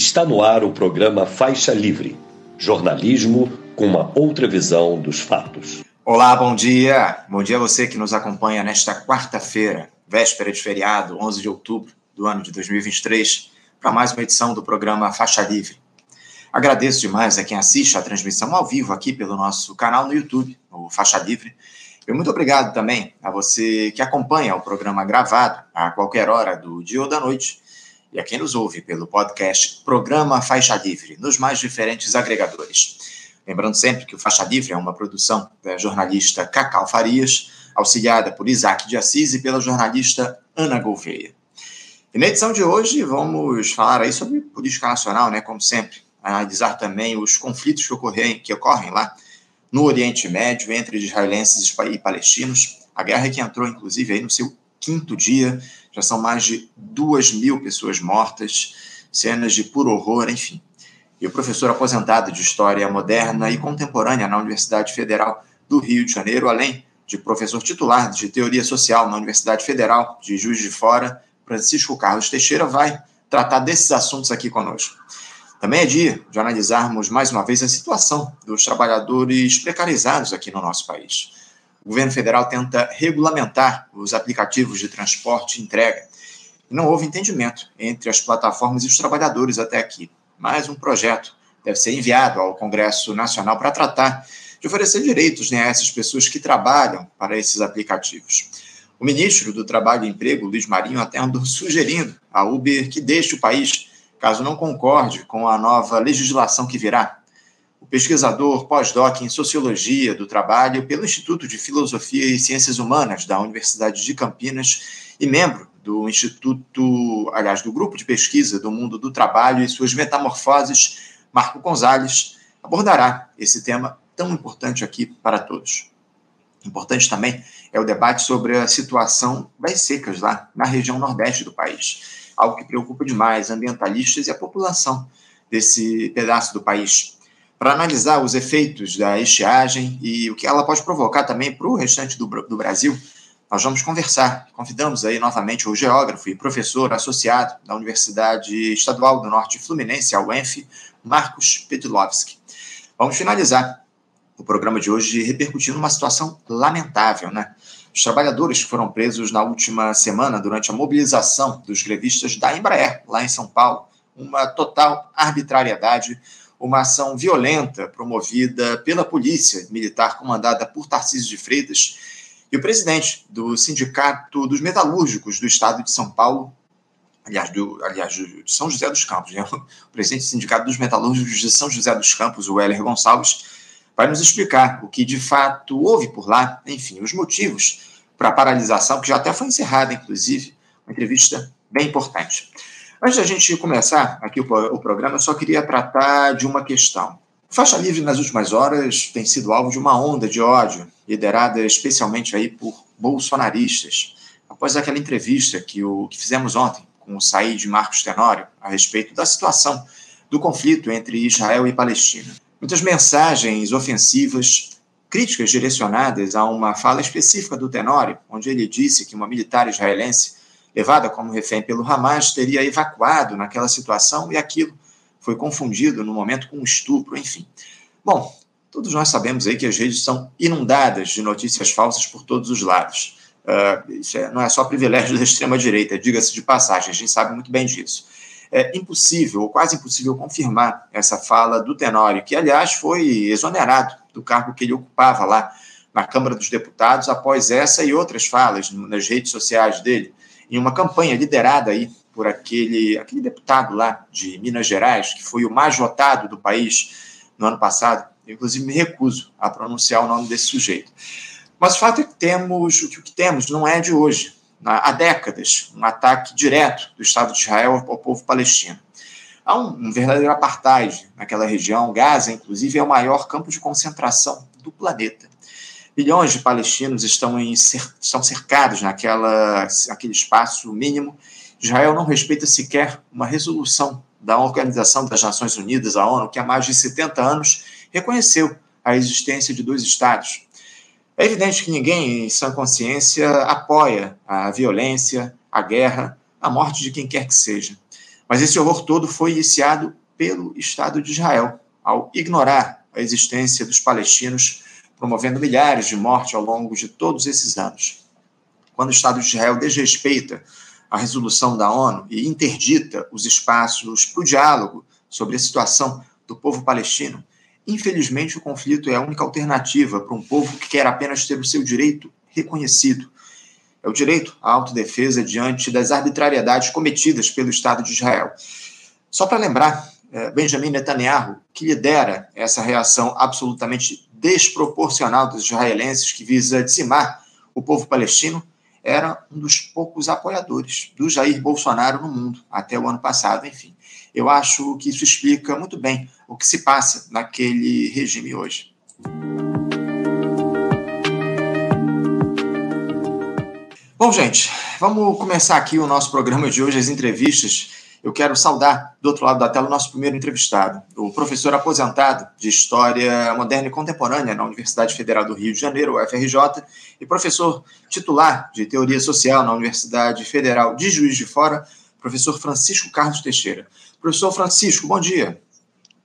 Está no ar o programa Faixa Livre jornalismo com uma outra visão dos fatos. Olá, bom dia. Bom dia a você que nos acompanha nesta quarta-feira, véspera de feriado, 11 de outubro do ano de 2023, para mais uma edição do programa Faixa Livre. Agradeço demais a quem assiste a transmissão ao vivo aqui pelo nosso canal no YouTube, o Faixa Livre. E muito obrigado também a você que acompanha o programa gravado a qualquer hora do dia ou da noite e a quem nos ouve pelo podcast Programa Faixa Livre, nos mais diferentes agregadores. Lembrando sempre que o Faixa Livre é uma produção da jornalista Cacau Farias, auxiliada por Isaac de Assis e pela jornalista Ana Gouveia. E na edição de hoje vamos falar aí sobre política nacional, né, como sempre, analisar também os conflitos que ocorrem, que ocorrem lá no Oriente Médio entre israelenses e palestinos, a guerra que entrou inclusive aí no seu quinto dia, já são mais de duas mil pessoas mortas, cenas de puro horror, enfim. E o professor aposentado de História Moderna e Contemporânea na Universidade Federal do Rio de Janeiro, além de professor titular de Teoria Social na Universidade Federal de Juiz de Fora, Francisco Carlos Teixeira, vai tratar desses assuntos aqui conosco. Também é dia de analisarmos mais uma vez a situação dos trabalhadores precarizados aqui no nosso país o governo federal tenta regulamentar os aplicativos de transporte e entrega. Não houve entendimento entre as plataformas e os trabalhadores até aqui. Mas um projeto deve ser enviado ao Congresso Nacional para tratar de oferecer direitos né, a essas pessoas que trabalham para esses aplicativos. O ministro do Trabalho e Emprego, Luiz Marinho, até andou sugerindo à Uber que deixe o país caso não concorde com a nova legislação que virá o pesquisador pós-doc em Sociologia do Trabalho pelo Instituto de Filosofia e Ciências Humanas da Universidade de Campinas e membro do Instituto, aliás, do Grupo de Pesquisa do Mundo do Trabalho e suas Metamorfoses, Marco Gonzalez, abordará esse tema tão importante aqui para todos. Importante também é o debate sobre a situação das secas lá na região nordeste do país, algo que preocupa demais ambientalistas e a população desse pedaço do país para analisar os efeitos da estiagem e o que ela pode provocar também para o restante do, do Brasil, nós vamos conversar. Convidamos aí novamente o geógrafo e professor associado da Universidade Estadual do Norte Fluminense, a UENF, Marcos Pedlovski. Vamos finalizar o programa de hoje repercutindo uma situação lamentável, né? Os trabalhadores que foram presos na última semana durante a mobilização dos grevistas da Embraer, lá em São Paulo, uma total arbitrariedade uma ação violenta promovida pela polícia militar comandada por Tarcísio de Freitas e o presidente do Sindicato dos Metalúrgicos do Estado de São Paulo, aliás, do, aliás de São José dos Campos, né? o presidente do Sindicato dos Metalúrgicos de São José dos Campos, o Heller Gonçalves, vai nos explicar o que de fato houve por lá, enfim, os motivos para a paralisação, que já até foi encerrada, inclusive, uma entrevista bem importante. Antes da gente começar aqui o, programa, eu só queria tratar de uma questão. Faixa Livre, nas últimas horas, tem sido alvo de uma onda de ódio, liderada especialmente aí por bolsonaristas. Após aquela entrevista que, o, que fizemos ontem com o Said Marcos Tenório a respeito da situação do conflito entre Israel e Palestina. Muitas mensagens ofensivas, críticas direcionadas a uma fala específica do Tenório, onde ele disse que uma militar israelense levada como refém pelo Hamas, teria evacuado naquela situação e aquilo foi confundido no momento com um estupro, enfim. Bom, todos nós sabemos aí que as redes são inundadas de notícias falsas por todos os lados. Uh, isso é, não é só privilégio da extrema-direita, diga-se de passagem, a gente sabe muito bem disso. É impossível, ou quase impossível, confirmar essa fala do Tenório, que, aliás, foi exonerado do cargo que ele ocupava lá na Câmara dos Deputados após essa e outras falas nas redes sociais dele em uma campanha liderada aí por aquele, aquele deputado lá de Minas Gerais, que foi o mais votado do país no ano passado. Eu, inclusive, me recuso a pronunciar o nome desse sujeito. Mas o fato é que temos, o que, temos não é de hoje. Há décadas, um ataque direto do Estado de Israel ao povo palestino. Há um, um verdadeiro apartheid naquela região. Gaza, inclusive, é o maior campo de concentração do planeta. Milhões de palestinos estão, em, estão cercados naquela, naquele espaço mínimo. Israel não respeita sequer uma resolução da Organização das Nações Unidas, a ONU, que há mais de 70 anos reconheceu a existência de dois Estados. É evidente que ninguém, em sã consciência, apoia a violência, a guerra, a morte de quem quer que seja. Mas esse horror todo foi iniciado pelo Estado de Israel, ao ignorar a existência dos palestinos, promovendo milhares de mortes ao longo de todos esses anos. Quando o Estado de Israel desrespeita a resolução da ONU e interdita os espaços para o diálogo sobre a situação do povo palestino, infelizmente o conflito é a única alternativa para um povo que quer apenas ter o seu direito reconhecido. É o direito à autodefesa diante das arbitrariedades cometidas pelo Estado de Israel. Só para lembrar, é, Benjamin Netanyahu, que lidera essa reação absolutamente desproporcional dos israelenses que visa dizimar o povo palestino, era um dos poucos apoiadores do Jair Bolsonaro no mundo, até o ano passado, enfim. Eu acho que isso explica muito bem o que se passa naquele regime hoje. Bom, gente, vamos começar aqui o nosso programa de hoje, as entrevistas. Eu quero saudar, do outro lado da tela, o nosso primeiro entrevistado, o professor aposentado de História Moderna e Contemporânea na Universidade Federal do Rio de Janeiro, UFRJ, e professor titular de Teoria Social na Universidade Federal de Juiz de Fora, professor Francisco Carlos Teixeira. Professor Francisco, bom dia.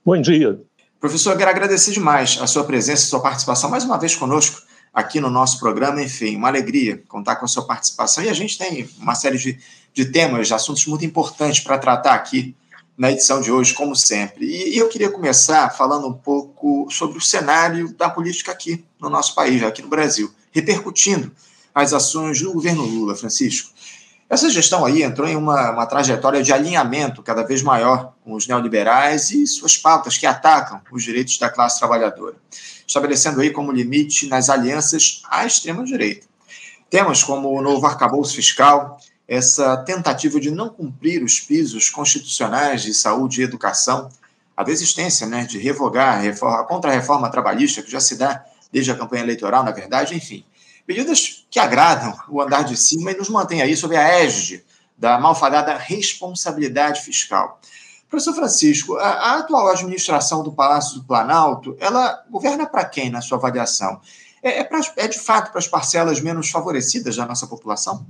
Bom dia. Professor, eu quero agradecer demais a sua presença, a sua participação mais uma vez conosco aqui no nosso programa. Enfim, uma alegria contar com a sua participação. E a gente tem uma série de, de temas, de assuntos muito importantes para tratar aqui na edição de hoje, como sempre. E, eu queria começar falando um pouco sobre o cenário da política aqui no nosso país, aqui no Brasil, repercutindo as ações do governo Lula, Francisco. Essa gestão aí entrou em uma, uma trajetória de alinhamento cada vez maior com os neoliberais e suas pautas que atacam os direitos da classe trabalhadora, estabelecendo aí como limite nas alianças à extrema-direita. Temas como o novo arcabouço fiscal, essa tentativa de não cumprir os pisos constitucionais de saúde e educação, a desistência né, de revogar a, reforma, a contra-reforma trabalhista, que já se dá desde a campanha eleitoral, na verdade, enfim medidas que agradam o andar de cima e nos mantêm aí sob a égide da malfadada responsabilidade fiscal. Professor Francisco, a, a atual administração do Palácio do Planalto, ela governa para quem, na sua avaliação? É, é, pra, é de fato para as parcelas menos favorecidas da nossa população?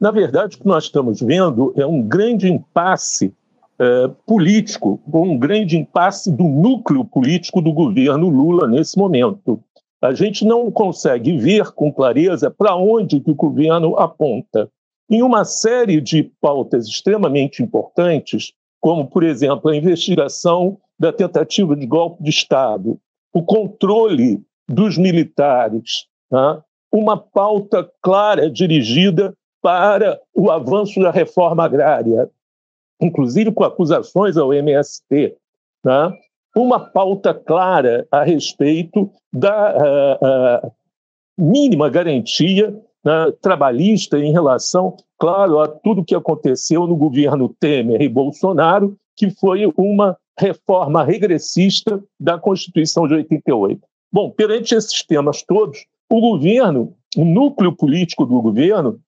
Na verdade, o que nós estamos vendo é um grande impasse é, político, um grande impasse do núcleo político do governo Lula nesse momento a gente não consegue ver com clareza para onde que o governo aponta. Em uma série de pautas extremamente importantes, como, por exemplo, a investigação da tentativa de golpe de Estado, o controle dos militares, tá? uma pauta clara dirigida para o avanço da reforma agrária, inclusive com acusações ao MST, tá? uma pauta clara a respeito da uh, uh, mínima garantia uh, trabalhista em relação, claro, a tudo que aconteceu no governo Temer e Bolsonaro, que foi uma reforma regressista da Constituição de 88. Bom, perante esses temas todos, o governo, o núcleo político do governo,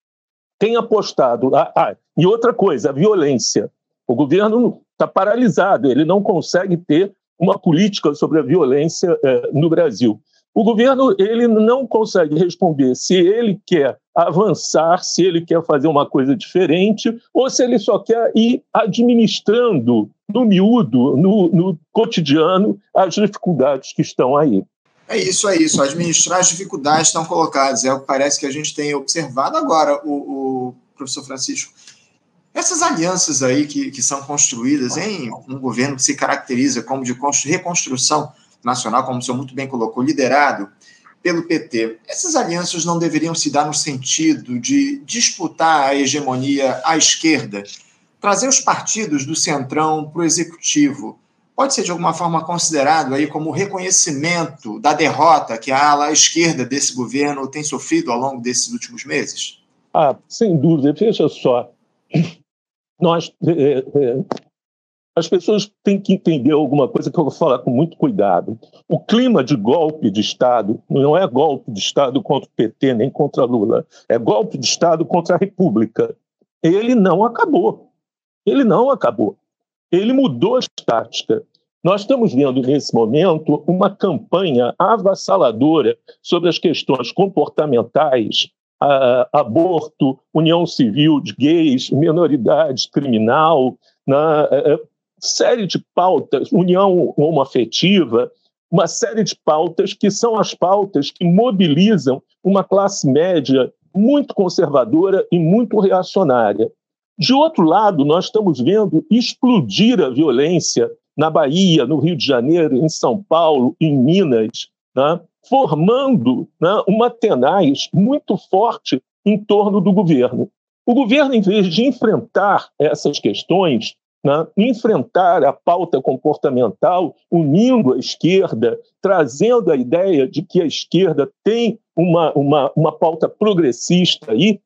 tem apostado. Ah, ah, e outra coisa, a violência. O governo está paralisado, ele não consegue ter uma política sobre a violência eh, no Brasil. O governo ele não consegue responder se ele quer avançar, se ele quer fazer uma coisa diferente, ou se ele só quer ir administrando no miúdo, no, no cotidiano, as dificuldades que estão aí. É isso, é isso. Administrar as dificuldades estão colocadas. É o que parece que a gente tem observado agora, o, o professor Francisco. Essas alianças aí que, que são construídas em um governo que se caracteriza como de reconstrução nacional, como o senhor muito bem colocou, liderado pelo PT, essas alianças não deveriam se dar no sentido de disputar a hegemonia à esquerda, trazer os partidos do centrão para o executivo? Pode ser de alguma forma considerado aí como reconhecimento da derrota que a ala esquerda desse governo tem sofrido ao longo desses últimos meses? Ah, sem dúvida. Veja só, nós é, é, as pessoas têm que entender alguma coisa que eu vou falar com muito cuidado. O clima de golpe de Estado não é golpe de Estado contra o PT nem contra Lula, é golpe de Estado contra a República. Ele não acabou. Ele não acabou. Ele mudou a tática. Nós estamos vendo nesse momento uma campanha avassaladora sobre as questões comportamentais aborto, união civil de gays, minoridades, criminal, na é, é, série de pautas, união homoafetiva, uma série de pautas que são as pautas que mobilizam uma classe média muito conservadora e muito reacionária. De outro lado, nós estamos vendo explodir a violência na Bahia, no Rio de Janeiro, em São Paulo, em Minas, né? formando né, uma tenaz muito forte em torno do governo. O governo, em vez de enfrentar essas questões, né, enfrentar a pauta comportamental, unindo a esquerda, trazendo a ideia de que a esquerda tem uma, uma, uma pauta progressista aí,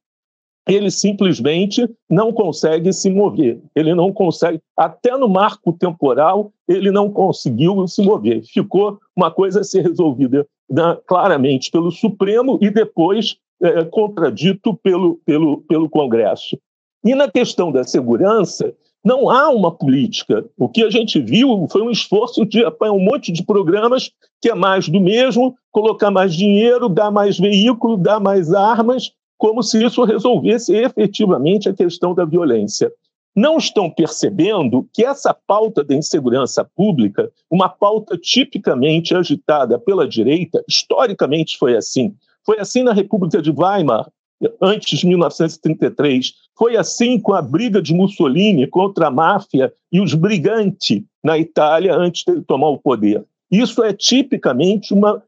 ele simplesmente não consegue se mover. Ele não consegue, até no marco temporal, ele não conseguiu se mover. Ficou uma coisa a ser resolvida né, claramente pelo Supremo e depois é, contradito pelo, pelo, pelo Congresso. E na questão da segurança, não há uma política. O que a gente viu foi um esforço de apanhar um monte de programas que é mais do mesmo, colocar mais dinheiro, dar mais veículo, dar mais armas, como se isso resolvesse efetivamente a questão da violência. Não estão percebendo que essa pauta da insegurança pública, uma pauta tipicamente agitada pela direita, historicamente foi assim. Foi assim na República de Weimar, antes de 1933. Foi assim com a briga de Mussolini contra a máfia e os briganti na Itália antes de ele tomar o poder. Isso é tipicamente uma uh,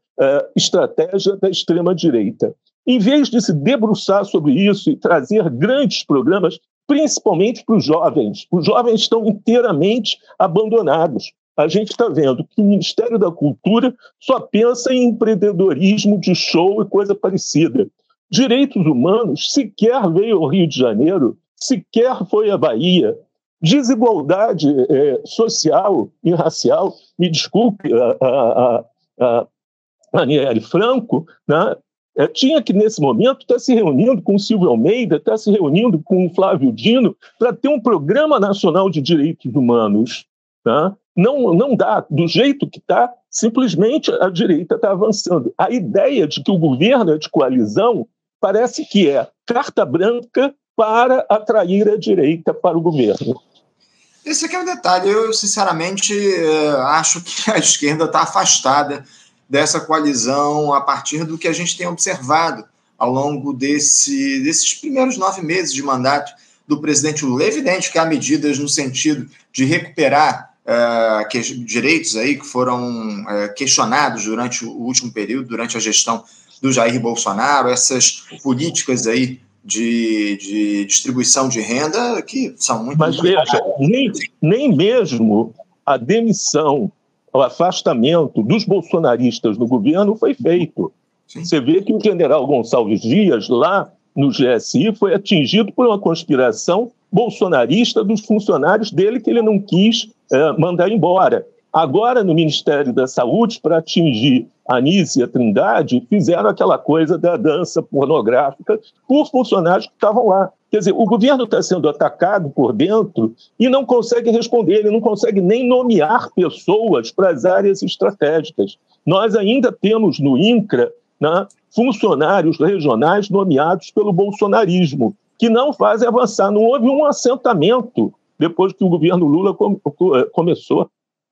estratégia da extrema-direita. Em vez de se debruçar sobre isso e trazer grandes programas, principalmente para os jovens, os jovens estão inteiramente abandonados. A gente está vendo que o Ministério da Cultura só pensa em empreendedorismo de show e coisa parecida. Direitos humanos sequer veio ao Rio de Janeiro, sequer foi à Bahia. Desigualdade é, social e racial, me desculpe a, a, a, a Aniele Franco, né, é, tinha que, nesse momento, estar tá se reunindo com o Silvio Almeida, estar tá se reunindo com o Flávio Dino, para ter um programa nacional de direitos humanos. Tá? Não, não dá. Do jeito que está, simplesmente a direita está avançando. A ideia de que o governo é de coalizão parece que é carta branca para atrair a direita para o governo. Esse aqui é o detalhe. Eu, sinceramente, eh, acho que a esquerda está afastada dessa coalizão a partir do que a gente tem observado ao longo desse, desses primeiros nove meses de mandato do presidente Lula. É evidente que há medidas no sentido de recuperar uh, que, direitos aí que foram uh, questionados durante o último período, durante a gestão do Jair Bolsonaro, essas políticas aí de, de distribuição de renda que são muito. Mas veja, nem, nem mesmo a demissão o afastamento dos bolsonaristas do governo foi feito. Sim. Você vê que o general Gonçalves Dias, lá no GSI, foi atingido por uma conspiração bolsonarista dos funcionários dele que ele não quis é, mandar embora. Agora, no Ministério da Saúde, para atingir a Anísia Trindade, fizeram aquela coisa da dança pornográfica por funcionários que estavam lá. Quer dizer, o governo está sendo atacado por dentro e não consegue responder, ele não consegue nem nomear pessoas para as áreas estratégicas. Nós ainda temos no INCRA né, funcionários regionais nomeados pelo bolsonarismo, que não fazem avançar. Não houve um assentamento depois que o governo Lula começou.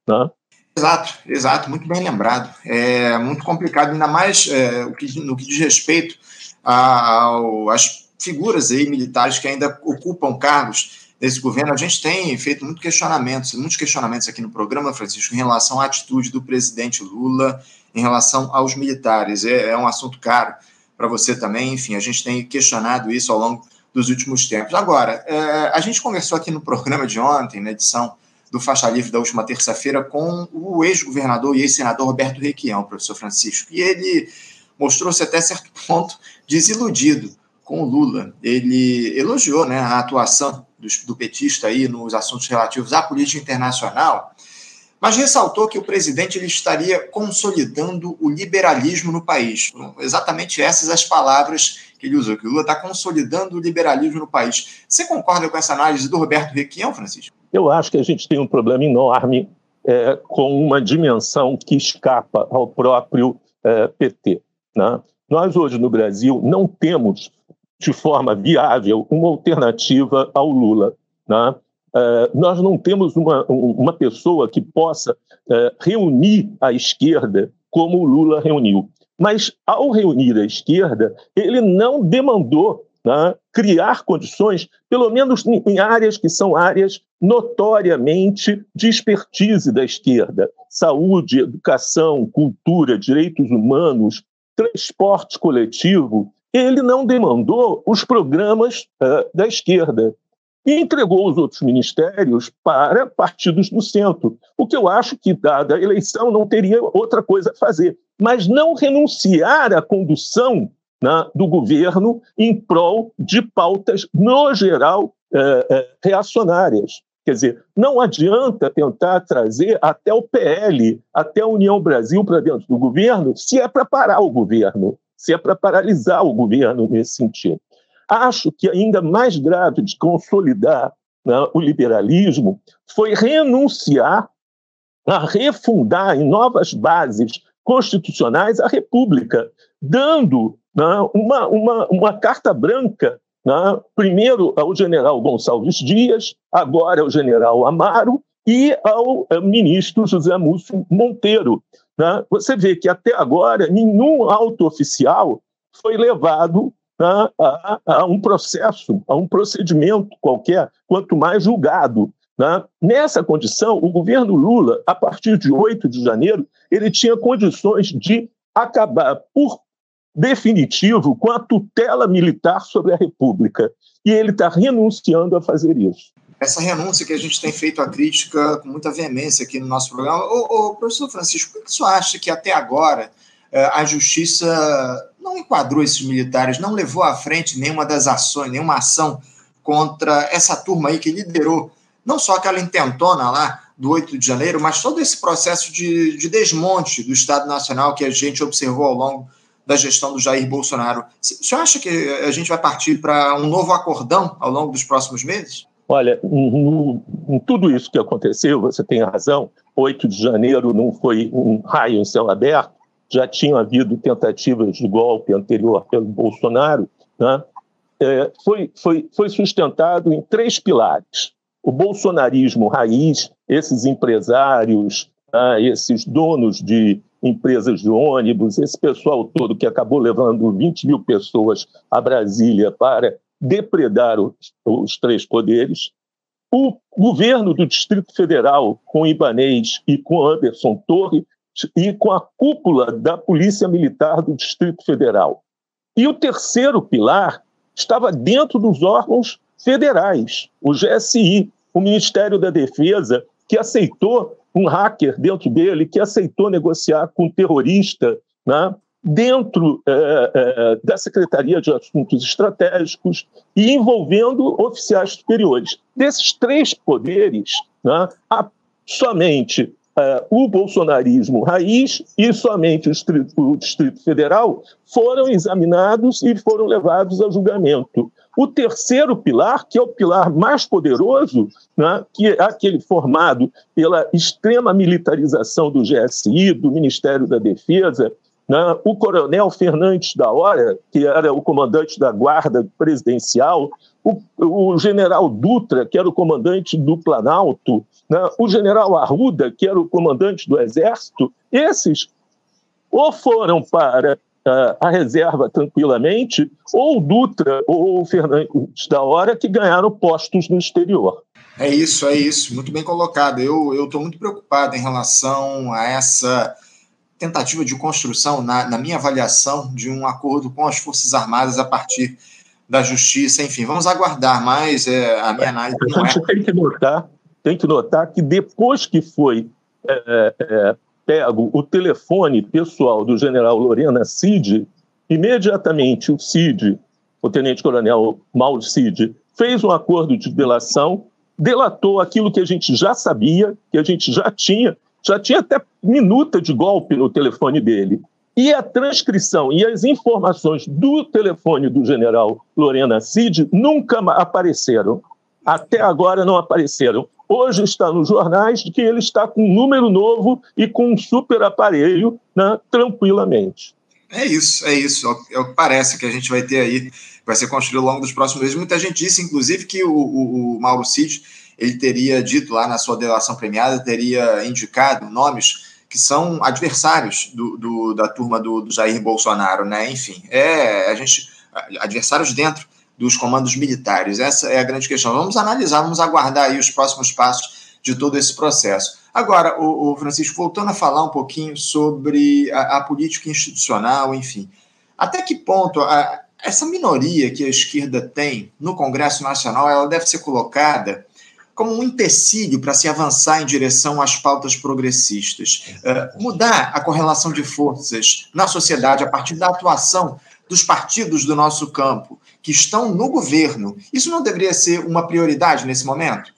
Né? Exato, exato, muito bem lembrado. É muito complicado, ainda mais é, no que diz respeito às figuras aí militares que ainda ocupam cargos nesse governo, a gente tem feito muito questionamentos, muitos questionamentos aqui no programa, Francisco, em relação à atitude do presidente Lula em relação aos militares. É, é um assunto caro para você também, enfim, a gente tem questionado isso ao longo dos últimos tempos. Agora, é, a gente conversou aqui no programa de ontem, na edição do Faixa Livre da última terça-feira, com o ex-governador e ex-senador Roberto Requião, professor Francisco, e ele mostrou-se até certo ponto desiludido com o Lula. Ele elogiou né, a atuação do, do petista aí nos assuntos relativos à política internacional, mas ressaltou que o presidente ele estaria consolidando o liberalismo no país. Exatamente essas as palavras que ele usou, que o Lula está consolidando o liberalismo no país. Você concorda com essa análise do Roberto Requião, Francisco? Eu acho que a gente tem um problema enorme é, com uma dimensão que escapa ao próprio é, PT. Né? Nós, hoje no Brasil, não temos de forma viável uma alternativa ao Lula. Né? uh, nós não temos uma, uma pessoa que possa uh, reunir a esquerda como o Lula reuniu. Mas, ao reunir a esquerda, ele não demandou né, criar condições, pelo menos em áreas que são áreas notoriamente de expertise da esquerda: saúde, educação, cultura, direitos humanos, transporte coletivo. Ele não demandou os programas uh, da esquerda e entregou os outros ministérios para partidos do centro, o que eu acho que, dada a eleição, não teria outra coisa a fazer. Mas não renunciar à condução né, do governo em prol de pautas, no geral, é, é, reacionárias. Quer dizer, não adianta tentar trazer até o PL, até a União Brasil para dentro do governo, se é para parar o governo, se é para paralisar o governo nesse sentido. Acho que ainda mais grave de consolidar né, o liberalismo foi renunciar a refundar em novas bases constitucionais a República, dando né, uma, uma, uma carta branca, né, primeiro ao general Gonçalves Dias, agora ao general Amaro e ao eh, ministro José Múcio Monteiro. Né. Você vê que até agora nenhum auto oficial foi levado né, a, a, um processo, a um procedimento qualquer, quanto mais julgado. Né? Nessa condição, o governo Lula, a partir de 8 de janeiro, ele tinha condições de acabar por definitivo com a tutela militar sobre a República. E ele está renunciando a fazer isso. Essa renúncia que a gente tem feito a crítica com muita veemência aqui no nosso programa. Ô, ô professor Francisco, por que você acha que até agora eh, a justiça não enquadrou esses militares, não levou à frente nenhuma das ações, nenhuma ação contra essa turma aí que liderou não só aquela intentona lá do 8 de janeiro, mas todo esse processo de, de desmonte do Estado Nacional que a gente observou ao longo da gestão do Jair Bolsonaro. O senhor acha que a gente vai partir para um novo acordão ao longo dos próximos meses? Olha, em, tudo isso que aconteceu, você tem razão. 8 de janeiro não foi um raio em céu aberto, já tinham havido tentativas de golpe anterior pelo Bolsonaro, né? é, foi, foi, foi sustentado em três pilares. O bolsonarismo raiz, esses empresários, né, esses donos de empresas de ônibus, esse pessoal todo que acabou levando 20 mil pessoas a Brasília para depredar os, os três poderes, o governo do Distrito Federal, com Ibanês e com Anderson Torre, e com a cúpula da Polícia Militar do Distrito Federal. E o terceiro pilar estava dentro dos órgãos federais, o GSI, o Ministério da Defesa, que aceitou um hacker dentro dele que aceitou negociar com um terrorista né, dentro é, é, da Secretaria de Assuntos Estratégicos e envolvendo oficiais superiores. Desses três poderes, né, há somente é, o bolsonarismo raiz e somente o Distrito, o Distrito Federal foram examinados e foram levados a julgamento. O terceiro pilar, que é o pilar mais poderoso, né, que é aquele formado pela extrema militarização do GSI, do Ministério da Defesa, né, o coronel Fernandes da Hora, que era o comandante da Guarda Presidencial, o, o general Dutra, que era o comandante do Planalto, né, o general Arruda, que era o comandante do Exército, esses ou foram para uh, a reserva tranquilamente, ou o Dutra ou o Fernandes da Hora que ganharam postos no exterior. É isso, é isso. Muito bem colocado. Eu estou muito preocupado em relação a essa tentativa de construção, na, na, minha avaliação, de um acordo com as Forças Armadas a partir da Justiça. Enfim, vamos aguardar mais. É, a minha análise a gente é... tem que notar, tem que notar que depois que foi é, é, pego o telefone pessoal do general Lorena Cid, imediatamente o Cid, o tenente-coronel Mauro Cid, fez um acordo de delação, delatou aquilo que a gente já sabia, que a gente já tinha, já tinha até minuta de golpe no telefone dele. E a transcrição e as informações do telefone do general Lorena Cid nunca apareceram. Até agora não apareceram. Hoje está nos jornais que ele está com um número novo e com um super aparelho né, tranquilamente. É isso, é isso. É o que parece que a gente vai ter aí, vai ser construído ao longo dos próximos meses. Muita gente disse, inclusive, que o, o, o Mauro Cid ele teria dito lá na sua delação premiada, teria indicado nomes que são adversários do, do da turma do, do, Jair Bolsonaro, né? Enfim, é a gente adversários dentro dos comandos militares. Essa é a grande questão. Vamos analisar, vamos aguardar aí os próximos passos de todo esse processo. Agora, o, o Francisco, voltando a falar um pouquinho sobre a, a política institucional, enfim, até que ponto a, essa minoria que a esquerda tem no Congresso Nacional ela deve ser colocada como um empecilho para se avançar em direção às pautas progressistas. Uh, mudar a correlação de forças na sociedade a partir da atuação dos partidos do nosso campo que estão no governo, isso não deveria ser uma prioridade nesse momento?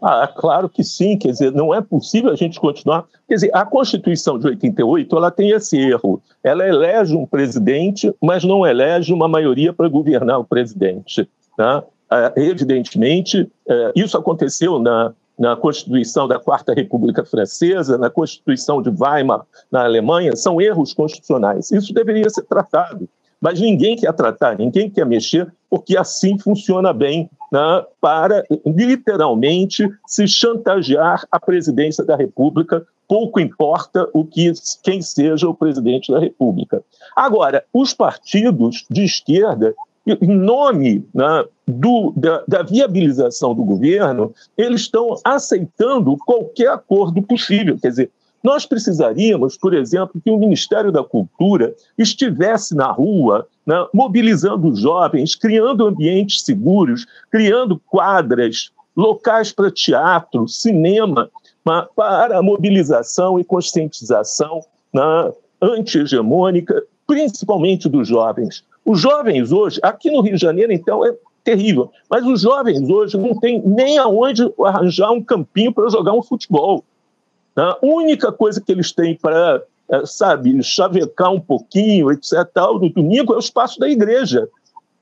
Ah, claro que sim, quer dizer, não é possível a gente continuar. Quer dizer, a Constituição de 88 ela tem esse erro. Ela elege um presidente, mas não elege uma maioria para governar o presidente. Né? É, evidentemente, é, isso aconteceu na, na Constituição da Quarta República Francesa, na Constituição de Weimar, na Alemanha, são erros constitucionais. Isso deveria ser tratado. Mas ninguém quer tratar, ninguém quer mexer, porque assim funciona bem né, para literalmente se chantagear a presidência da República. Pouco importa o que quem seja o presidente da República. Agora, os partidos de esquerda, em nome né, do, da, da viabilização do governo, eles estão aceitando qualquer acordo possível. Quer dizer, nós precisaríamos, por exemplo, que o Ministério da Cultura estivesse na rua, né, mobilizando jovens, criando ambientes seguros, criando quadras, locais para teatro, cinema, para a mobilização e conscientização né, anti-hegemônica, principalmente dos jovens. Os jovens hoje, aqui no Rio de Janeiro, então, é terrível, mas os jovens hoje não têm nem aonde arranjar um campinho para jogar um futebol. A única coisa que eles têm para, é, sabe, chavecar um pouquinho, etc., tal, no domingo é o espaço da igreja.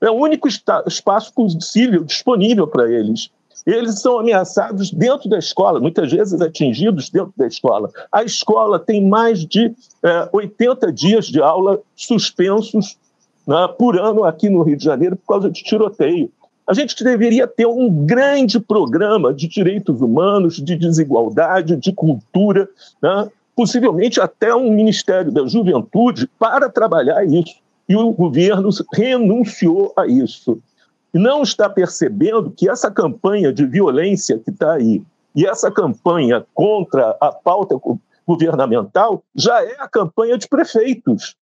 É o único espaço possível, disponível para eles. Eles são ameaçados dentro da escola, muitas vezes atingidos dentro da escola. A escola tem mais de é, 80 dias de aula suspensos né, por ano aqui no Rio de Janeiro por causa de tiroteio. A gente deveria ter um grande programa de direitos humanos, de desigualdade, de cultura, né? possivelmente até um Ministério da Juventude para trabalhar isso. E o governo renunciou a isso. Não está percebendo que essa campanha de violência que está aí, e essa campanha contra a pauta governamental, já é a campanha de prefeitos.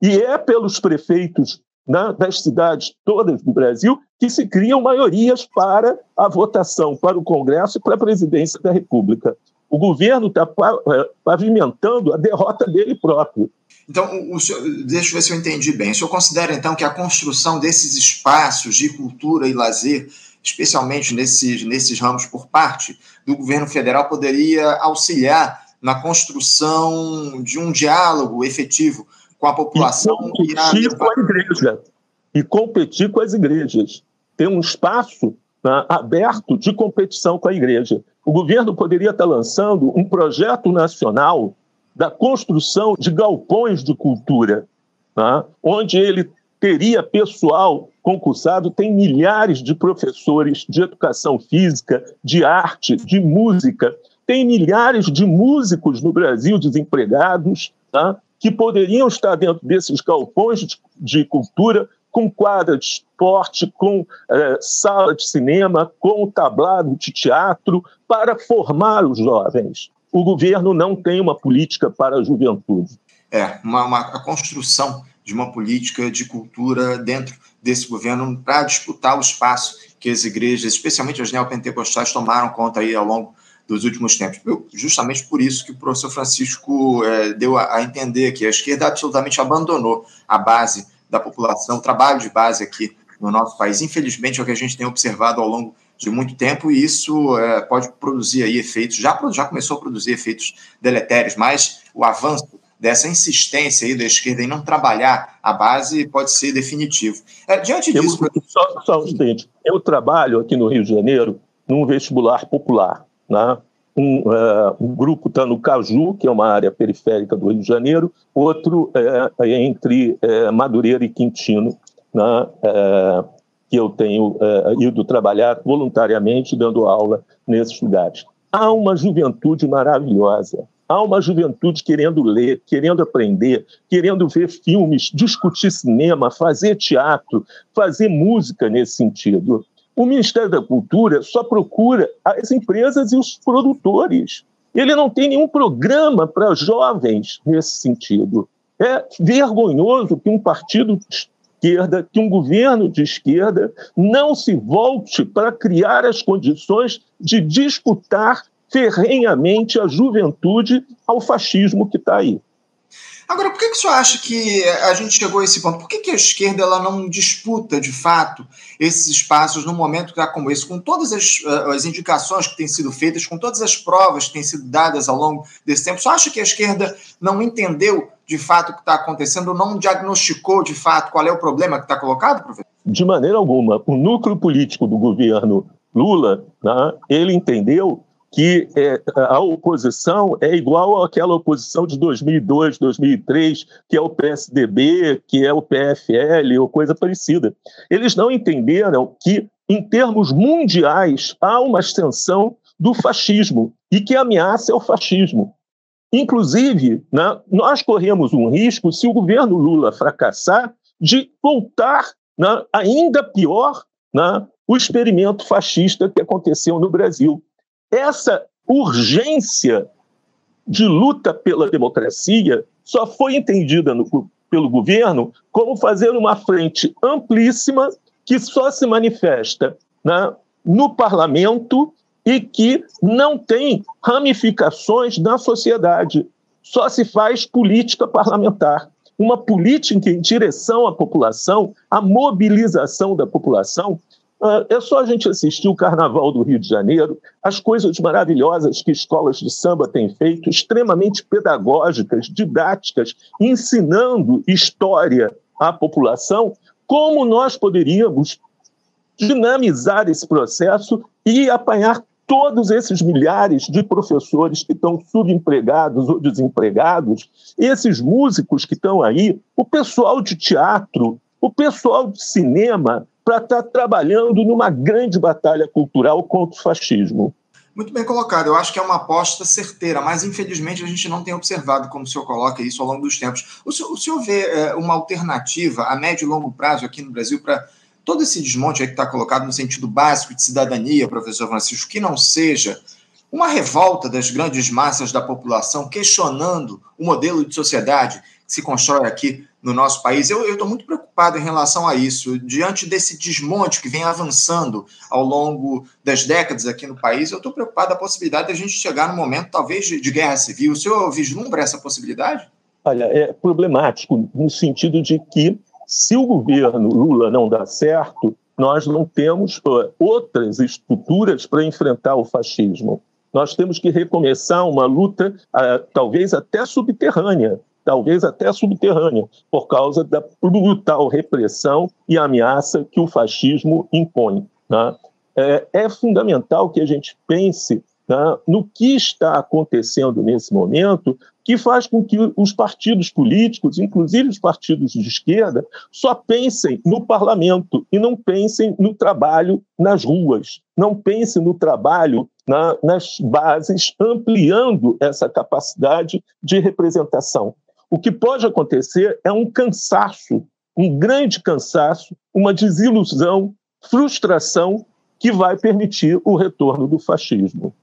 E é pelos prefeitos das cidades todas do Brasil que se criam maiorias para a votação para o Congresso e para a presidência da República. O governo está é, pavimentando a derrota dele próprio. Então, o senhor, deixa eu ver se eu entendi bem. O senhor considera, então, que a construção desses espaços de cultura e lazer, especialmente nesses, nesses ramos por parte do governo federal, poderia auxiliar na construção de um diálogo efetivo com a população e competir com a igreja e competir com as igrejas. Ter um espaço né, aberto de competição com a igreja. O governo poderia estar lançando um projeto nacional da construção de galpões de cultura, né, onde ele teria pessoal concursado, tem milhares de professores de educação física, de arte, de música, tem milhares de músicos no Brasil desempregados, né, que poderiam estar dentro desses galpões de, de cultura, com quadra de esporte, com é, sala de cinema, com tablado de teatro, para formar os jovens. O governo não tem uma política para a juventude. É, uma, uma a construção de uma política de cultura dentro desse governo para disputar o espaço que as igrejas, especialmente as neopentecostais, tomaram conta aí ao longo dos últimos tempos. Justamente por isso que o professor Francisco é, deu a, a, entender que a esquerda absolutamente abandonou a base da população, o trabalho de base aqui no nosso país. Infelizmente, é o que a gente tem observado ao longo de muito tempo e isso é, pode produzir aí efeitos, já, já começou a produzir efeitos deletérios, mas o avanço dessa insistência aí da esquerda em não trabalhar a base pode ser definitivo. É, diante disso... Eu, só, só um instante. Eu trabalho aqui no Rio de Janeiro num vestibular popular. Né? Um, uh, um, grupo está no Caju, que é uma área periférica do Rio de Janeiro, outro é, é entre é, Madureira e Quintino, né? é, que eu tenho uh, ido trabalhar voluntariamente dando aula nesses lugares. Há uma juventude maravilhosa, há uma juventude querendo ler, querendo aprender, querendo ver filmes, discutir cinema, fazer teatro, fazer música nesse sentido. O Ministério da Cultura só procura as empresas e os produtores. Ele não tem nenhum programa para jovens nesse sentido. É vergonhoso que um partido de esquerda, que um governo de esquerda não se volte para criar as condições de disputar ferrenhamente a juventude ao fascismo que está aí. Agora, por que, que o senhor acha que a gente chegou a esse ponto? Por que, que a esquerda ela não disputa, de fato, esses espaços no momento está como esse, com todas as, eh, as, indicações que têm sido feitas, com todas as provas que têm sido dadas ao longo desse tempo? O senhor acha que a esquerda não entendeu, de fato, o que está acontecendo, não diagnosticou, de fato, qual é o problema que está colocado, professor? De maneira alguma. O núcleo político do governo Lula, né, ele entendeu que é, a oposição é igual àquela oposição de 2002, 2003, que é o PSDB, que é o PFL ou coisa parecida. Eles não entenderam que, em termos mundiais, há uma extensão do fascismo e que ameaça é o fascismo. Inclusive, né, nós corremos um risco, se o governo Lula fracassar, de voltar né, ainda pior né, o experimento fascista que aconteceu no Brasil essa urgência de luta pela democracia só foi entendida no, pelo governo como fazer uma frente amplíssima que só se manifesta né, no parlamento e que não tem ramificações na sociedade. Só se faz política parlamentar. Uma política em direção à população, a mobilização da população, é só a gente assistir o Carnaval do Rio de Janeiro, as coisas maravilhosas que escolas de samba têm feito, extremamente pedagógicas, didáticas, ensinando história à população, como nós poderíamos dinamizar esse processo e apanhar todos esses milhares de professores que estão subempregados ou desempregados, esses músicos que estão aí, o pessoal de teatro, o pessoal de cinema, para estar tá trabalhando numa grande batalha cultural contra o fascismo. Muito bem colocado. Eu acho que é uma aposta certeira, mas infelizmente a gente não tem observado como o senhor coloca isso ao longo dos tempos. O senhor, o senhor vê é, uma alternativa a médio e longo prazo aqui no Brasil para todo esse desmonte que está colocado no sentido básico de cidadania, professor Francisco, que não seja uma revolta das grandes massas da população questionando o modelo de sociedade se constrói aqui no nosso país. Eu estou muito preocupado em relação a isso. Diante desse desmonte que vem avançando ao longo das décadas aqui no país, eu estou preocupado da possibilidade de a gente chegar no momento, talvez, de, de guerra civil. O senhor vislumbra essa possibilidade? Olha, é problemático no sentido de que, se o governo Lula não dá certo, nós não temos outras estruturas para enfrentar o fascismo. Nós temos que recomeçar uma luta, uh, talvez até subterrânea, talvez até subterrânea, por causa da brutal repressão e ameaça que o fascismo impõe. Né? É, é, fundamental que a gente pense né, no que está acontecendo nesse momento, que faz com que os partidos políticos, inclusive os partidos de esquerda, só pensem no parlamento e não pensem no trabalho nas ruas, não pensem no trabalho na, nas bases, ampliando essa capacidade de representação. O que pode acontecer é um cansaço, um grande cansaço, uma desilusão, frustração que vai permitir o retorno do fascismo.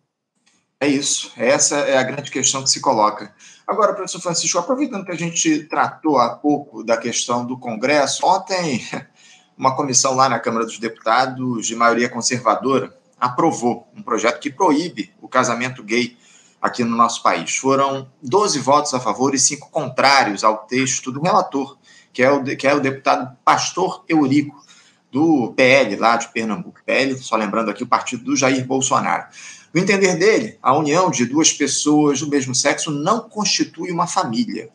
É isso. Essa é a grande questão que se coloca. Agora, professor Francisco, aproveitando que a gente tratou há pouco da questão do Congresso, ontem uma comissão lá na Câmara dos Deputados, de maioria conservadora, aprovou um projeto que proíbe o casamento gay aqui no nosso país. Foram 12 votos a favor e 5 contrários ao texto do relator, que é o, que é o deputado Pastor Eurico, do PL, lá de Pernambuco. PL, só lembrando aqui, o partido do Jair Bolsonaro. No entender dele, a união de duas pessoas do mesmo sexo não constitui uma família.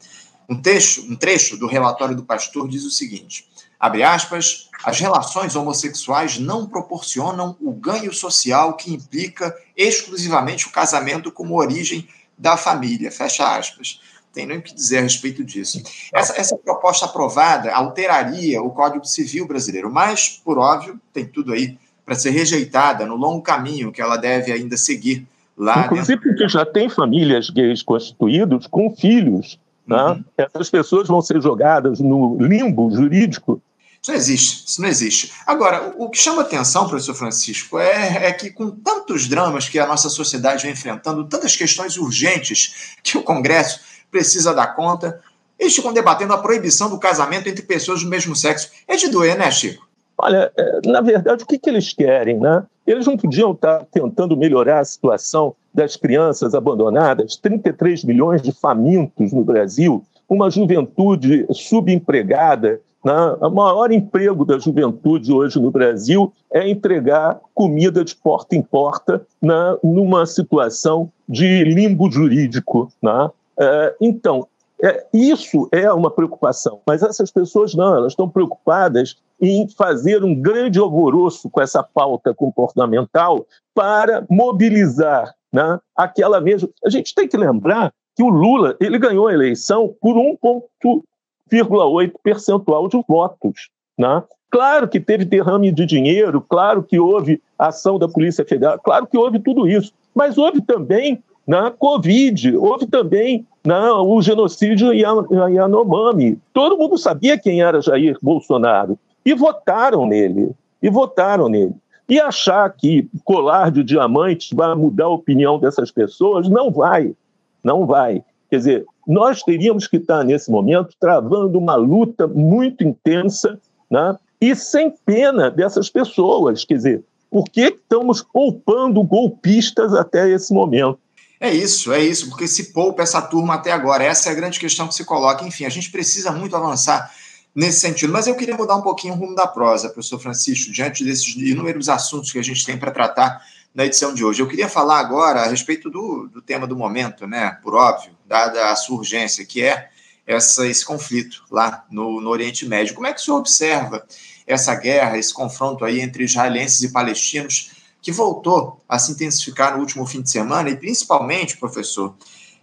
Um, texto, um trecho do relatório do pastor diz o seguinte: abre aspas, as relações homossexuais não proporcionam o ganho social que implica exclusivamente o casamento como origem da família, fecha aspas. tem nem o que dizer a respeito disso. Essa, essa proposta aprovada alteraria o Código Civil brasileiro, mas, por óbvio, tem tudo aí para ser rejeitada no longo caminho que ela deve ainda seguir lá. Inclusive dentro... porque já tem famílias gays constituídos com filhos. Né? Uhum. Essas pessoas vão ser jogadas no limbo jurídico isso não existe, isso não existe. Agora, o, que chama atenção, professor Francisco, é, é, que com tantos dramas que a nossa sociedade vem enfrentando, tantas questões urgentes que o Congresso precisa dar conta, eles ficam debatendo a proibição do casamento entre pessoas do mesmo sexo. É de doer, né, Chico? Olha, é, na verdade, o que, que eles querem, né? Eles não podiam estar tentando melhorar a situação das crianças abandonadas, 33 milhões de famintos no Brasil, uma juventude subempregada né? O maior emprego da juventude hoje no Brasil é entregar comida de porta em porta né? numa situação de limbo jurídico. Né? É, então, é, isso é uma preocupação, mas essas pessoas não, elas estão preocupadas em fazer um grande alvoroço com essa pauta comportamental para mobilizar né, aquela mesma. A gente tem que lembrar que o Lula ele ganhou a eleição por um ponto 0,8 percentual de votos. Né? Claro que teve derrame de dinheiro, claro que houve ação da Polícia Federal, claro que houve tudo isso, mas houve também na né, Covid, houve também na, né, o genocídio Yanomami. Todo mundo sabia quem era Jair Bolsonaro e votaram nele, e votaram nele. E achar que colar de diamantes vai mudar a opinião dessas pessoas, não vai, não vai. Quer dizer, nós teríamos que estar, nesse momento, travando uma luta muito intensa né? e sem pena dessas pessoas. Quer dizer, por que estamos poupando golpistas até esse momento? É isso, é isso, porque se poupa essa turma até agora. Essa é a grande questão que se coloca. Enfim, a gente precisa muito avançar nesse sentido. Mas eu queria mudar um pouquinho o rumo da prosa, professor Francisco, diante desses inúmeros assuntos que a gente tem para tratar na edição de hoje. Eu queria falar agora a respeito do, do tema do momento, né? Por óbvio, dada a sua urgência, que é essa, esse conflito lá no, no Oriente Médio. Como é que o senhor observa essa guerra, esse confronto aí entre israelenses e palestinos, que voltou a se intensificar no último fim de semana, e principalmente, professor,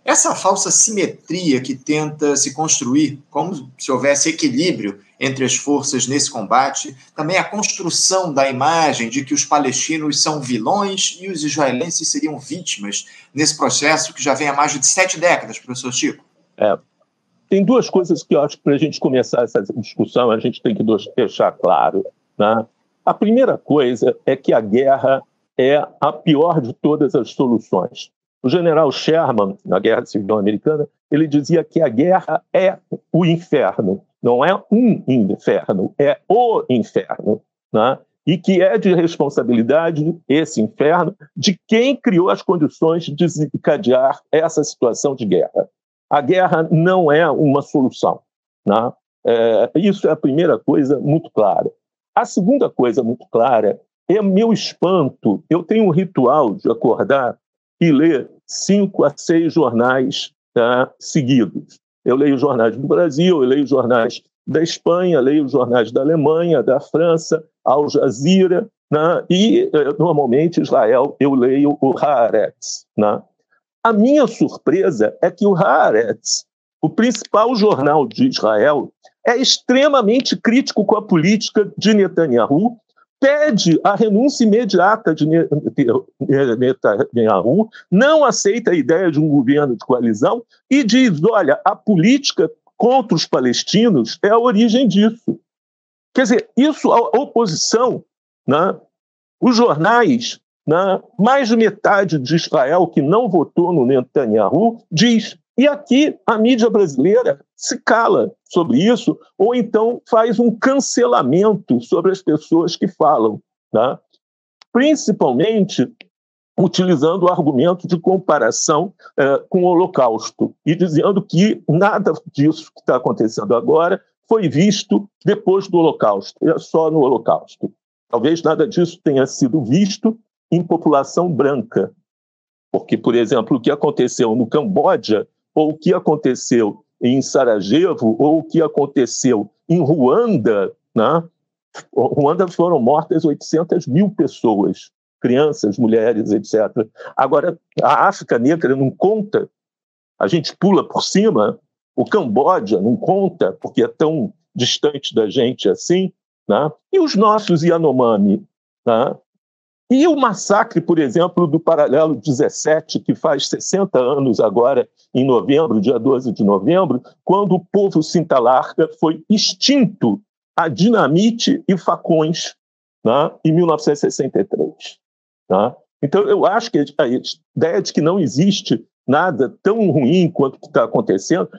essa falsa simetria que tenta se construir, como se houvesse equilíbrio entre as forças nesse combate, também a construção da imagem de que os palestinos são vilões e os israelenses seriam vítimas nesse processo que já vem há mais de sete décadas, professor Chico. É, tem duas coisas que eu acho que para a gente começar essa discussão a gente tem que deixar claro. Né? A primeira coisa é que a guerra é a pior de todas as soluções. O general Sherman, na Guerra Civil Americana, ele dizia que a guerra é o inferno, não é um inferno, é o inferno. Né? E que é de responsabilidade, esse inferno, de quem criou as condições de desencadear essa situação de guerra. A guerra não é uma solução. Né? É, isso é a primeira coisa muito clara. A segunda coisa muito clara é meu espanto. Eu tenho um ritual de acordar e ler cinco a seis jornais tá, seguidos. Eu leio jornais do Brasil, eu leio jornais da Espanha, leio jornais da Alemanha, da França, Al Jazeera, né? e eh, normalmente Israel eu leio o Haaretz. Né? A minha surpresa é que o Haaretz, o principal jornal de Israel, é extremamente crítico com a política de Netanyahu pede a renúncia imediata de Netanyahu, não aceita a ideia de um governo de coalizão e diz: olha, a política contra os palestinos é a origem disso. Quer dizer, isso a oposição, né, os jornais, né, mais de metade de Israel que não votou no Netanyahu, diz e aqui a mídia brasileira se cala sobre isso, ou então faz um cancelamento sobre as pessoas que falam, né? principalmente utilizando o argumento de comparação é, com o Holocausto e dizendo que nada disso que está acontecendo agora foi visto depois do Holocausto, é só no Holocausto. Talvez nada disso tenha sido visto em população branca, porque, por exemplo, o que aconteceu no Camboja ou o que aconteceu em Sarajevo, ou o que aconteceu em Ruanda, né? Ruanda foram mortas 800 mil pessoas, crianças, mulheres, etc. Agora, a África Negra não conta. a gente pula por cima. O Camboja não conta, porque é tão distante da gente assim. Né? E os nossos Yanomami? Né? E o massacre, por exemplo, do Paralelo 17, que faz 60 anos agora, em novembro, dia 12 de novembro, quando o povo Sintalarca foi extinto a dinamite e facões né, em 1963. Né? Então, eu acho que a ideia de que não existe nada tão ruim quanto o que está acontecendo,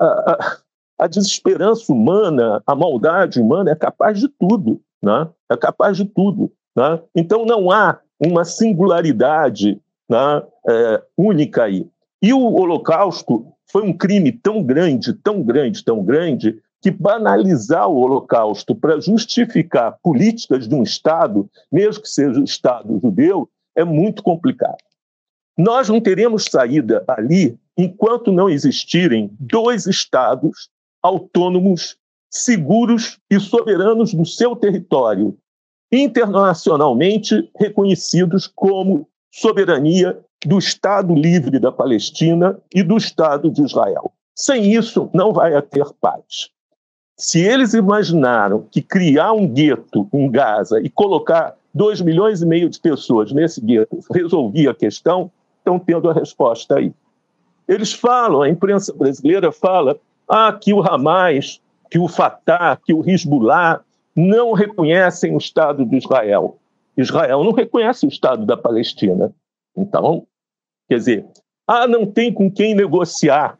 a, a, a, desesperança humana, a maldade humana é capaz de tudo, né? é capaz de tudo. Né? Então, não há uma singularidade né, é, única aí. E o Holocausto foi um crime tão grande, tão grande, tão grande, que banalizar o Holocausto para justificar políticas de um Estado, mesmo que seja o Estado judeu, é muito complicado. Nós não teremos saída ali enquanto não existirem dois Estados autônomos, seguros e soberanos do seu território, internacionalmente reconhecidos como soberania do Estado livre da Palestina e do Estado de Israel. Sem isso, não vai ter paz. Se eles imaginaram que criar um gueto em Gaza e colocar 2 milhões e meio de pessoas nesse gueto resolvia a questão, estão tendo a resposta aí. Eles falam, a imprensa brasileira fala, ah, que o Hamas, que o Fatah, que o Hezbollah não reconhecem o Estado de Israel. Israel não reconhece o Estado da Palestina. Então, quer dizer, ah, não tem com quem negociar.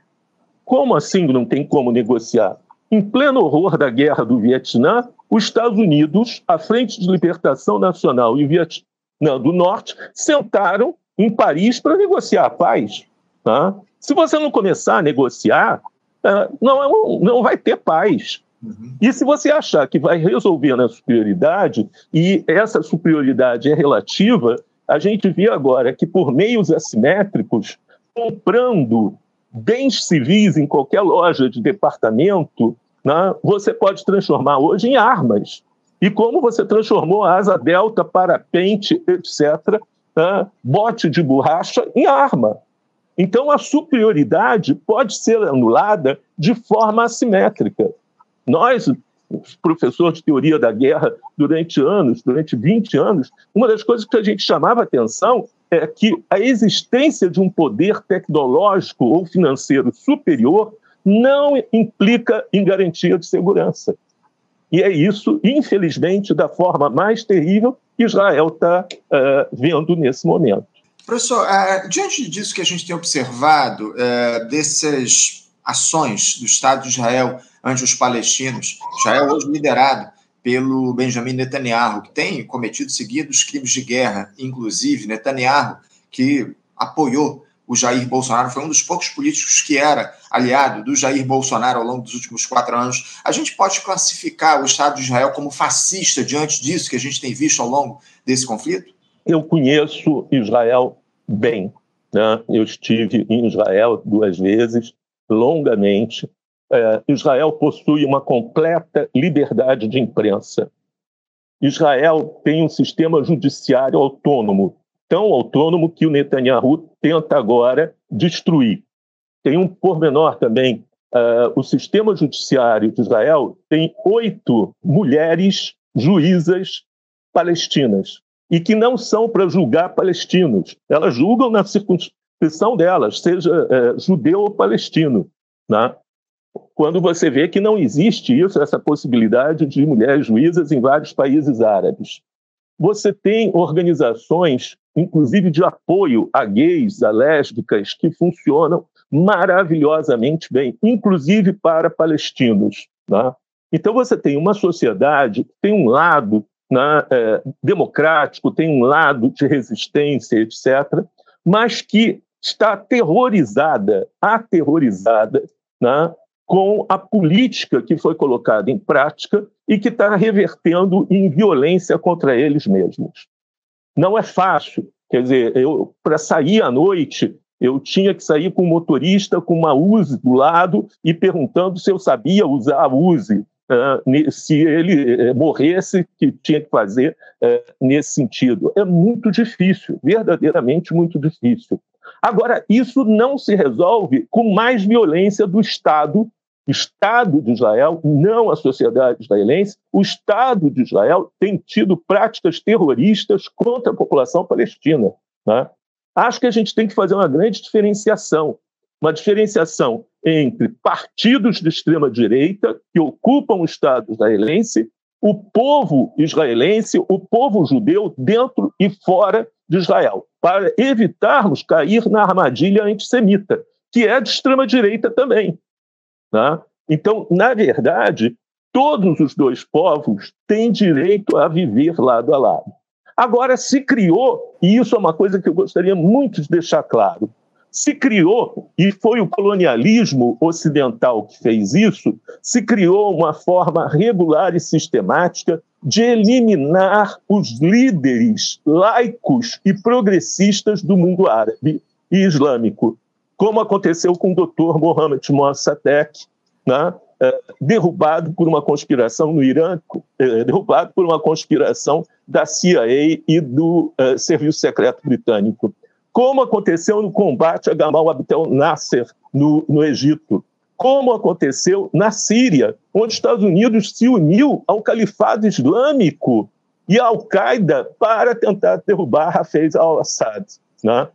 Como assim não tem como negociar? Em pleno horror da guerra do Vietnã, os Estados Unidos, a Frente de Libertação Nacional e o Vietnã do Norte sentaram em Paris para negociar a paz. Tá? Se você não começar a negociar, é, não, é não vai ter paz. Uhum. E se você achar que vai resolver na superioridade, e essa superioridade é relativa, a gente vê agora que por meios assimétricos, comprando bens civis em qualquer loja de departamento, né, você pode transformar hoje em armas. E como você transformou a asa delta, parapente, etc., né, bote de borracha em arma. Então, a superioridade pode ser anulada de forma assimétrica. Nós, professores de teoria da guerra, durante anos, durante 20 anos, uma das coisas que a gente chamava atenção é que a existência de um poder tecnológico ou financeiro superior não implica em garantia de segurança. E é isso, infelizmente, da forma mais terrível que Israel está uh, vendo nesse momento. Professor, uh, diante disso que a gente tem observado, uh, dessas ações do Estado de Israel ante os palestinos, Israel hoje liderado pelo Benjamin Netanyahu, que tem cometido seguidos crimes de guerra, inclusive Netanyahu, que apoiou o Jair Bolsonaro, foi um dos poucos políticos que era aliado do Jair Bolsonaro ao longo dos últimos quatro anos. A gente pode classificar o Estado de Israel como fascista diante disso que a gente tem visto ao longo desse conflito? Eu conheço Israel bem. Né? Eu estive em Israel duas vezes, longamente, é, Israel possui uma completa liberdade de imprensa. Israel tem um sistema judiciário autônomo, tão autônomo que o Netanyahu tenta agora destruir. Tem um pormenor também: uh, o sistema judiciário de Israel tem oito mulheres juízas palestinas e que não são para julgar palestinos. Elas julgam na circunscrição delas, seja uh, judeu ou palestino. Né? Quando você vê que não existe isso, essa possibilidade de mulheres juízas em vários países árabes. Você tem organizações, inclusive de apoio a gays, a lésbicas, que funcionam maravilhosamente bem, inclusive para palestinos. Né? Então você tem uma sociedade tem um lado né, é, democrático, tem um lado de resistência, etc., mas que está aterrorizada, aterrorizada né, com a política que foi colocada em prática e que está revertendo em violência contra eles mesmos. Não é fácil. Quer dizer, para sair à noite, eu tinha que sair com um motorista com uma Uzi do lado e perguntando se eu sabia usar a Uzi, uh, se ele uh, morresse, que tinha que fazer uh, nesse sentido. É muito difícil, verdadeiramente muito difícil. Agora, isso não se resolve com mais violência do Estado, Estado de Israel, não a sociedade israelense. O Estado de Israel tem tido práticas terroristas contra a população palestina. Né? Acho que a gente tem que fazer uma grande diferenciação uma diferenciação entre partidos de extrema-direita que ocupam o Estado israelense, o povo israelense, o povo judeu dentro e fora de Israel, para evitarmos cair na armadilha antissemita, que é de extrema-direita também. Né? Então, na verdade, todos os dois povos têm direito a viver lado a lado. Agora, se criou, e isso é uma coisa que eu gostaria muito de deixar claro, se criou, e foi o colonialismo ocidental que fez isso, se criou uma forma regular e sistemática de eliminar os líderes laicos e progressistas do mundo árabe e islâmico, como aconteceu com o Dr. Mohammed Mossadegh, né? É, derrubado por uma conspiração no Irã, é, derrubado por uma conspiração da CIA e do é, Serviço Secreto Britânico como aconteceu no combate a Gamal Abdel Nasser no, no Egito, como aconteceu na Síria, onde os Estados Unidos se uniu ao Califado Islâmico e à Al-Qaeda para tentar derrubar Hafez al-Assad. Né?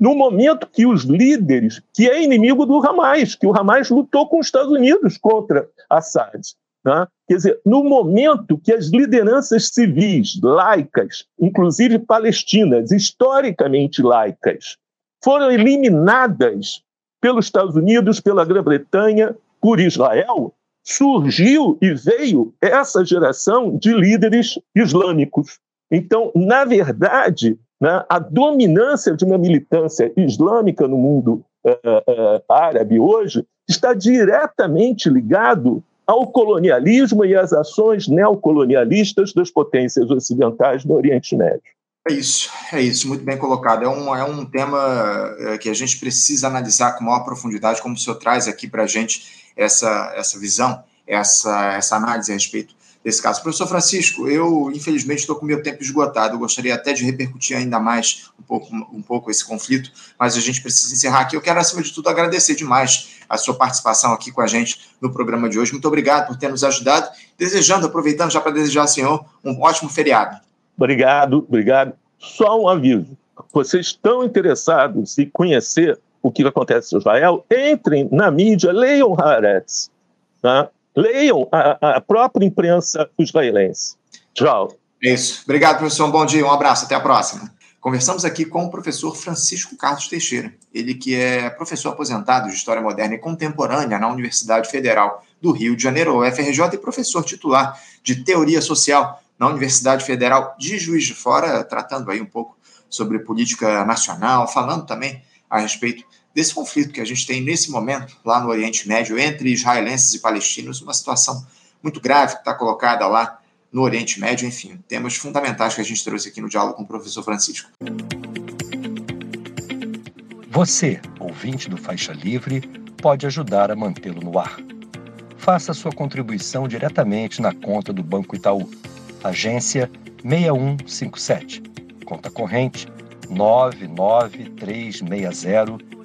No momento que os líderes, que é inimigo do Hamas, que o Hamas lutou com os Estados Unidos contra Assad, né? Quer dizer, no momento que as lideranças civis, laicas, inclusive palestinas, historicamente laicas, foram eliminadas pelos Estados Unidos, pela Grã-Bretanha, por Israel, surgiu e veio essa geração de líderes islâmicos. Então, na verdade, né, a dominância de uma militância islâmica no mundo uh, uh, árabe hoje está diretamente ligado ao colonialismo e às ações neocolonialistas das potências ocidentais no Oriente Médio. É isso, é isso, muito bem colocado. É um, é um tema que a gente precisa analisar com maior profundidade, como o senhor traz aqui para a gente essa, essa visão, essa, essa análise a respeito desse caso. Professor Francisco, eu infelizmente estou com meu tempo esgotado, eu gostaria até de repercutir ainda mais um pouco, um pouco esse conflito, mas a gente precisa encerrar aqui. Eu quero, acima de tudo, agradecer demais a sua participação aqui com a gente no programa de hoje. Muito obrigado por ter nos ajudado, desejando, aproveitando já para desejar ao senhor um ótimo feriado. Obrigado, obrigado. Só um aviso. Vocês estão interessados em conhecer o que acontece em Israel? Entrem na mídia, leiam Haaretz. Tá? Leiam a, a própria imprensa israelense. Tchau. Isso. Obrigado, professor. Um bom dia, um abraço. Até a próxima. Conversamos aqui com o professor Francisco Carlos Teixeira, ele que é professor aposentado de História Moderna e Contemporânea na Universidade Federal do Rio de Janeiro, UFRJ, e professor titular de Teoria Social na Universidade Federal de Juiz de Fora, tratando aí um pouco sobre política nacional, falando também a respeito desse conflito que a gente tem nesse momento lá no Oriente Médio entre israelenses e palestinos, uma situação muito grave que está colocada lá no Oriente Médio, enfim, temas fundamentais que a gente trouxe aqui no diálogo com o professor Francisco. Você, ouvinte do Faixa Livre, pode ajudar a mantê-lo no ar. Faça sua contribuição diretamente na conta do Banco Itaú, agência 6157, conta corrente 99360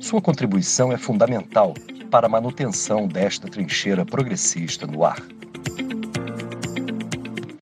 Sua contribuição é fundamental para a manutenção desta trincheira progressista no ar.